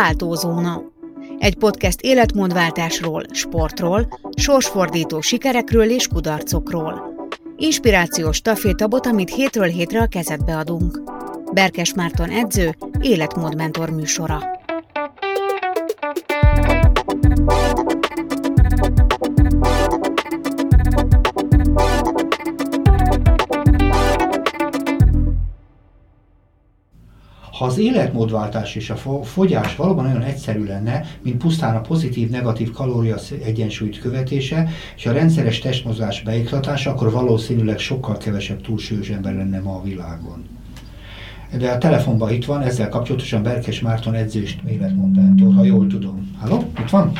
Váltózóna. Egy podcast életmódváltásról, sportról, sorsfordító sikerekről és kudarcokról. Inspirációs tafétabot, amit hétről hétre a kezedbe adunk. Berkes Márton edző, életmódmentor műsora. Ha az életmódváltás és a fogyás valóban olyan egyszerű lenne, mint pusztán a pozitív-negatív kalória egyensúlyt követése és a rendszeres testmozgás beiklatása, akkor valószínűleg sokkal kevesebb túlsúlyos ember lenne ma a világon. De a telefonban itt van, ezzel kapcsolatosan Berkes Márton edzést életmódmentor, ha jól tudom. Halló, itt van?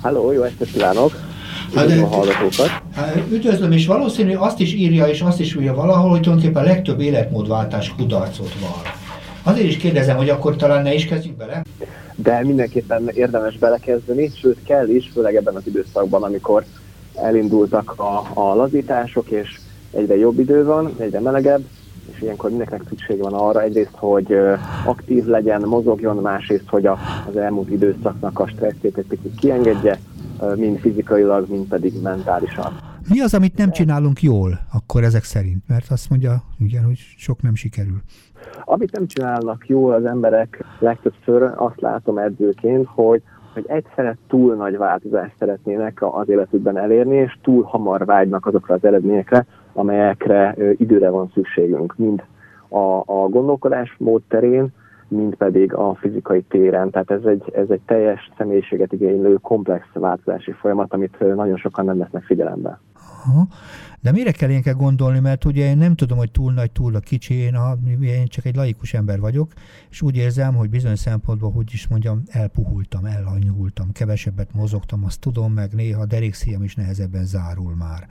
Halló, jó estét kívánok! Hát, a hallgatókat. Hát, üdvözlöm, és valószínű azt is írja, és azt is írja valahol, hogy tulajdonképpen a legtöbb életmódváltás kudarcot van. Azért is kérdezem, hogy akkor talán ne is kezdjük bele? De mindenképpen érdemes belekezdeni, sőt kell is, főleg ebben az időszakban, amikor elindultak a, a lazítások, és egyre jobb idő van, egyre melegebb, és ilyenkor mindenkinek szükség van arra egyrészt, hogy aktív legyen, mozogjon, másrészt, hogy a, az elmúlt időszaknak a stresszét egy picit kiengedje, mind fizikailag, mind pedig mentálisan. Mi az, amit nem csinálunk jól, akkor ezek szerint? Mert azt mondja, igen, hogy sok nem sikerül. Amit nem csinálnak jól az emberek legtöbbször, azt látom edzőként, hogy hogy egyszerre túl nagy változást szeretnének az életükben elérni, és túl hamar vágynak azokra az eredményekre, amelyekre időre van szükségünk, mind a, a gondolkodásmód terén, mint pedig a fizikai téren. Tehát ez egy, ez egy teljes személyiséget igénylő komplex változási folyamat, amit nagyon sokan nem vesznek figyelembe. Aha. De mire kell ilyenke gondolni, mert ugye én nem tudom, hogy túl nagy, túl a kicsi, én, a, én csak egy laikus ember vagyok, és úgy érzem, hogy bizonyos szempontból, hogy is mondjam, elpuhultam, elhanyultam, kevesebbet mozogtam, azt tudom, meg néha a derékszíjam is nehezebben zárul már.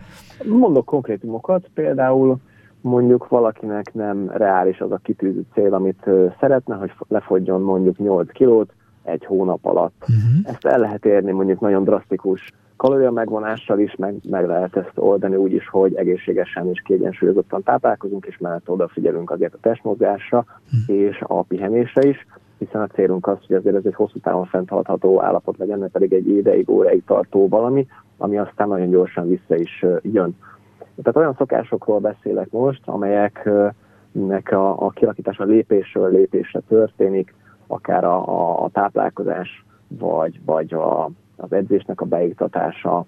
Mondok konkrétumokat, például mondjuk valakinek nem reális az a kitűzött cél, amit szeretne, hogy lefogyjon mondjuk 8 kilót egy hónap alatt. Uh-huh. Ezt el lehet érni mondjuk nagyon drasztikus kalória megvonással is meg, meg lehet ezt oldani úgy is, hogy egészségesen és kiegyensúlyozottan táplálkozunk, és mellett odafigyelünk azért a testmozgásra hm. és a pihenésre is, hiszen a célunk az, hogy azért ez egy hosszú távon fenntartható állapot legyen, mert pedig egy ideig, óráig tartó valami, ami aztán nagyon gyorsan vissza is jön. Tehát olyan szokásokról beszélek most, amelyeknek a, a kialakítása lépésről lépésre történik, akár a, a, a táplálkozás, vagy, vagy a, az edzésnek a beiktatása,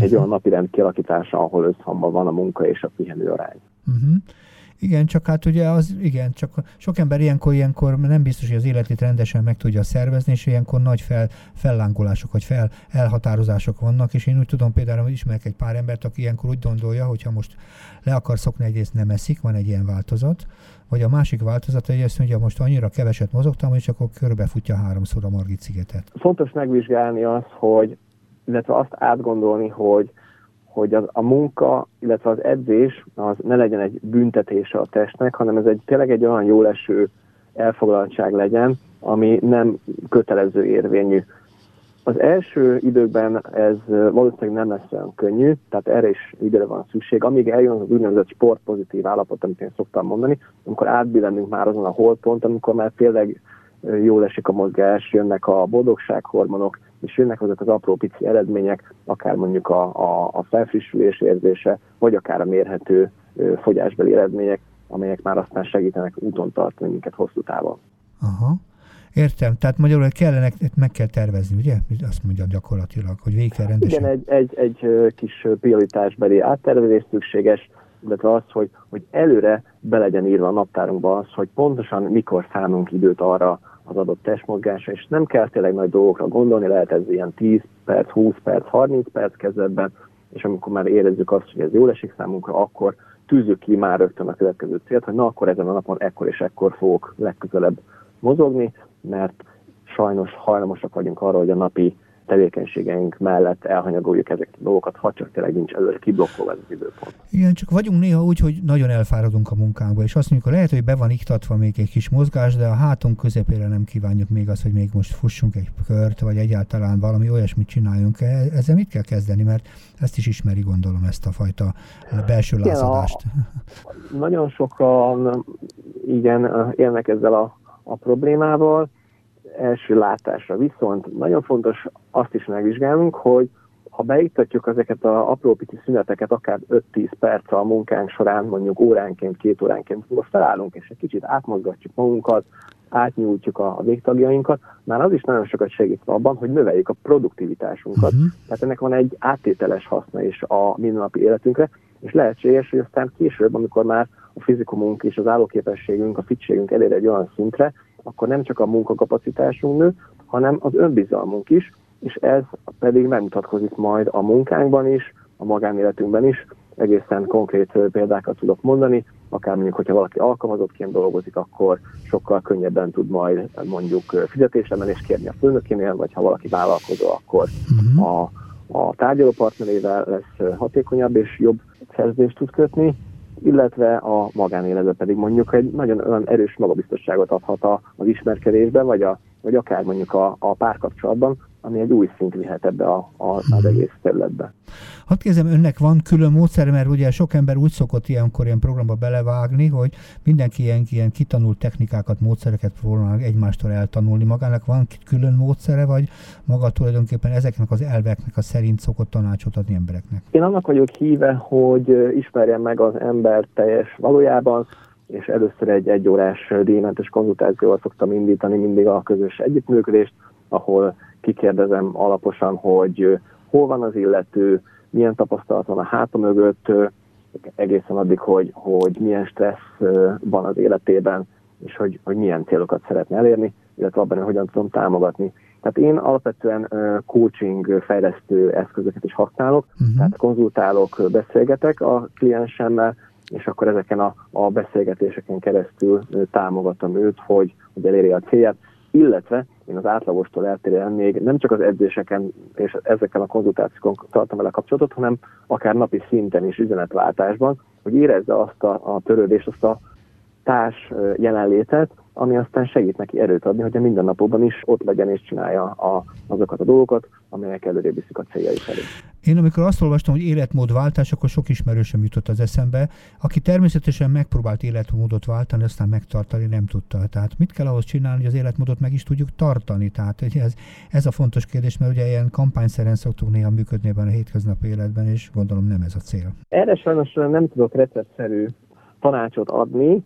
egy olyan napirend kialakítása, ahol összhangban van a munka és a pihenő arány. Uh-huh. Igen, csak hát ugye az, igen, csak sok ember ilyenkor, ilyenkor nem biztos, hogy az életét rendesen meg tudja szervezni, és ilyenkor nagy fel, fellángolások, vagy fel elhatározások vannak, és én úgy tudom például, hogy ismerek egy pár embert, aki ilyenkor úgy gondolja, hogy ha most le akar szokni, egyrészt nem eszik, van egy ilyen változat, vagy a másik változat, hogy azt mondja, most annyira keveset mozogtam, és akkor körbefutja háromszor a Margit szigetet. Fontos megvizsgálni azt, hogy, illetve azt átgondolni, hogy hogy az, a munka, illetve az edzés az ne legyen egy büntetése a testnek, hanem ez egy tényleg egy olyan jól eső elfoglaltság legyen, ami nem kötelező érvényű. Az első időkben ez valószínűleg nem lesz olyan könnyű, tehát erre is időre van szükség. Amíg eljön az úgynevezett sportpozitív állapot, amit én szoktam mondani, amikor átbillendünk már azon a holpont, amikor már tényleg jól esik a mozgás, jönnek a boldogsághormonok, és jönnek azok az apró pici eredmények, akár mondjuk a, a, a felfrissülés érzése, vagy akár a mérhető fogyásbeli eredmények, amelyek már aztán segítenek úton tartani minket hosszú távon. Aha. Értem, tehát magyarul kellene, meg kell tervezni, ugye? Azt mondja gyakorlatilag, hogy végig kell rendesen. Igen, egy, egy, egy kis prioritásbeli áttervezés szükséges, illetve az, hogy, hogy előre be legyen írva a naptárunkba az, hogy pontosan mikor szánunk időt arra az adott testmozgásra, és nem kell tényleg nagy dolgokra gondolni, lehet ez ilyen 10 perc, 20 perc, 30 perc kezdetben, és amikor már érezzük azt, hogy ez jól esik számunkra, akkor tűzzük ki már rögtön a következő célt, hogy na akkor ezen a napon ekkor és ekkor fogok legközelebb mozogni, mert sajnos hajlamosak vagyunk arra, hogy a napi tevékenységeink mellett elhanyagoljuk ezeket a dolgokat, ha csak tényleg nincs előre kiblokkolva ez az időpont. Igen, csak vagyunk néha úgy, hogy nagyon elfáradunk a munkánkba, és azt mondjuk, lehet, hogy be van iktatva még egy kis mozgás, de a hátunk közepére nem kívánjuk még azt, hogy még most fussunk egy kört, vagy egyáltalán valami olyasmit csináljunk. E, ezzel mit kell kezdeni, mert ezt is ismeri, gondolom, ezt a fajta belső igen, lázadást. A, nagyon sokan igen, élnek ezzel a, a problémával, első látásra. Viszont nagyon fontos azt is megvizsgálnunk, hogy ha beiktatjuk ezeket a apró pici szüneteket, akár 5-10 perc a munkánk során, mondjuk óránként, két óránként, most felállunk és egy kicsit átmozgatjuk magunkat, átnyújtjuk a, végtagjainkat, már az is nagyon sokat segít abban, hogy növeljük a produktivitásunkat. Uh-huh. Tehát ennek van egy áttételes haszna is a mindennapi életünkre, és lehetséges, hogy aztán később, amikor már a fizikumunk és az állóképességünk, a fitségünk elér egy olyan szintre, akkor nem csak a munkakapacitásunk nő, hanem az önbizalmunk is, és ez pedig megmutatkozik majd a munkánkban is, a magánéletünkben is. Egészen konkrét példákat tudok mondani, akár mondjuk, hogyha valaki alkalmazottként dolgozik, akkor sokkal könnyebben tud majd mondjuk fizetésemelést kérni a főnökénél, vagy ha valaki vállalkozó, akkor uh-huh. a, a tárgyalópartnerével lesz hatékonyabb és jobb szerződést tud kötni, illetve a magánéletben pedig mondjuk egy nagyon olyan erős magabiztosságot adhat az ismerkedésben, vagy, a, vagy akár mondjuk a, a párkapcsolatban, ami egy új szint vihet ebbe a, a, az mhm. egész területbe. Hadd kérdezem, önnek van külön módszer, mert ugye sok ember úgy szokott ilyenkor ilyen programba belevágni, hogy mindenki ilyen, ilyen kitanult technikákat, módszereket próbál egymástól eltanulni. Magának van külön módszere, vagy maga tulajdonképpen ezeknek az elveknek a szerint szokott tanácsot adni embereknek? Én annak vagyok híve, hogy ismerjem meg az ember teljes valójában, és először egy egyórás díjmentes konzultációval szoktam indítani mindig a közös együttműködést, ahol kikérdezem alaposan, hogy hol van az illető, milyen tapasztalat van a háta mögött, egészen addig, hogy, hogy milyen stressz van az életében, és hogy, hogy milyen célokat szeretne elérni, illetve abban, hogy hogyan tudom támogatni. Tehát én alapvetően coaching fejlesztő eszközöket is használok, uh-huh. tehát konzultálok, beszélgetek a kliensemmel, és akkor ezeken a, a beszélgetéseken keresztül támogatom őt, hogy, hogy elérje a célját, illetve én az átlagostól eltérően még nem csak az edzéseken és ezekkel a konzultációkon tartom vele kapcsolatot, hanem akár napi szinten is üzenetváltásban, hogy érezze azt a, a törődést, azt a társ jelenlétet, ami aztán segít neki erőt adni, hogy a mindennapokban is ott legyen és csinálja a, azokat a dolgokat, amelyek előrébb viszik a céljai felé. Én amikor azt olvastam, hogy életmódváltás, akkor sok ismerősöm jutott az eszembe, aki természetesen megpróbált életmódot váltani, aztán megtartani nem tudta. Tehát mit kell ahhoz csinálni, hogy az életmódot meg is tudjuk tartani? Tehát ez, ez a fontos kérdés, mert ugye ilyen kampányszerűen szoktunk néha működni ebben a hétköznapi életben, és gondolom nem ez a cél. Erre sajnos nem tudok receptszerű tanácsot adni,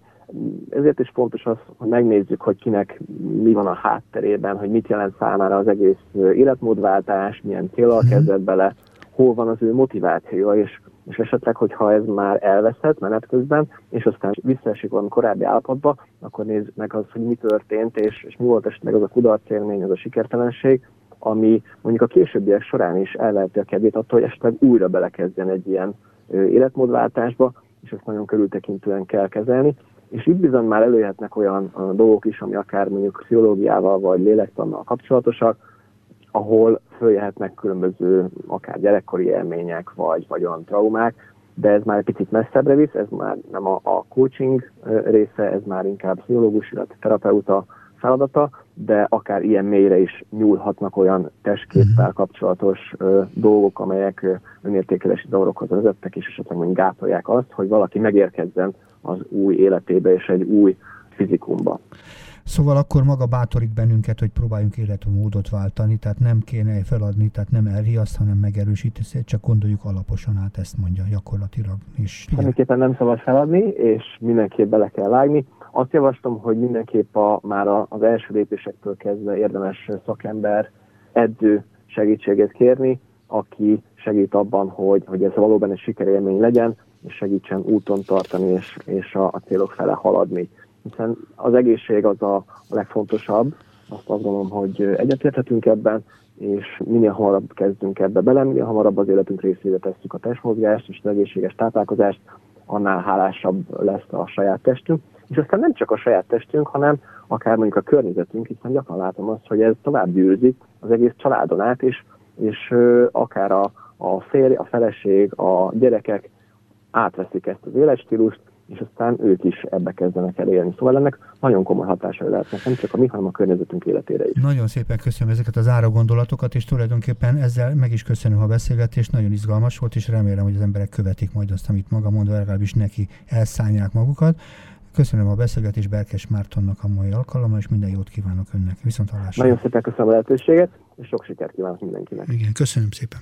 ezért is fontos az, hogy megnézzük, hogy kinek mi van a hátterében, hogy mit jelent számára az egész életmódváltás, milyen célral mhm. kezdett bele, hol van az ő motivációja, és, és esetleg, hogyha ez már elveszett menet közben, és aztán visszaesik valami korábbi állapotba, akkor nézzük meg az, hogy mi történt, és, és mi volt esetleg az a kudarcélmény, az a sikertelenség, ami mondjuk a későbbiek során is elveheti a kedvét attól, hogy esetleg újra belekezdjen egy ilyen életmódváltásba, és ezt nagyon körültekintően kell kezelni és itt bizony már előjöhetnek olyan dolgok is, ami akár mondjuk pszichológiával vagy lélektannal kapcsolatosak, ahol följöhetnek különböző akár gyerekkori élmények, vagy, vagy olyan traumák, de ez már egy picit messzebbre visz, ez már nem a, a coaching része, ez már inkább pszichológus, illetve terapeuta feladata, de akár ilyen mélyre is nyúlhatnak olyan testképpel mhm. kapcsolatos ö, dolgok, amelyek önértékelési dolgokhoz vezettek, és esetleg mondjuk gátolják azt, hogy valaki megérkezzen az új életébe és egy új fizikumba. Szóval akkor maga bátorít bennünket, hogy próbáljunk életmódot váltani, tehát nem kéne feladni, tehát nem elriaszt, hanem megerősít, csak gondoljuk alaposan át, ezt mondja gyakorlatilag. És Semmiképpen nem szabad feladni, és mindenképp bele kell vágni. Azt javaslom, hogy mindenképp a, már az első lépésektől kezdve érdemes szakember, edző segítséget kérni, aki segít abban, hogy, hogy ez valóban egy sikerélmény legyen, segítsen úton tartani és, és a, a célok fele haladni. Hiszen az egészség az a, a legfontosabb, azt azt gondolom, hogy egyetérthetünk ebben, és minél hamarabb kezdünk ebbe bele, minél hamarabb az életünk részébe tesszük a testmozgást és az egészséges táplálkozást, annál hálásabb lesz a saját testünk. És aztán nem csak a saját testünk, hanem akár mondjuk a környezetünk, hiszen gyakran látom azt, hogy ez tovább győzik az egész családon át, és, és akár a, a férj, a feleség, a gyerekek átveszik ezt az életstílust, és aztán ők is ebbe kezdenek el élni. Szóval ennek nagyon komoly hatásai lehetnek, nem csak a mi, hanem a környezetünk életére is. Nagyon szépen köszönöm ezeket az ára gondolatokat, és tulajdonképpen ezzel meg is köszönöm a beszélgetést, nagyon izgalmas volt, és remélem, hogy az emberek követik majd azt, amit maga mond, legalábbis neki elszállják magukat. Köszönöm a beszélgetést Berkes Mártonnak a mai alkalommal, és minden jót kívánok önnek. Viszont hallásra. Nagyon szépen köszönöm a lehetőséget, és sok sikert kívánok mindenkinek. Igen, köszönöm szépen.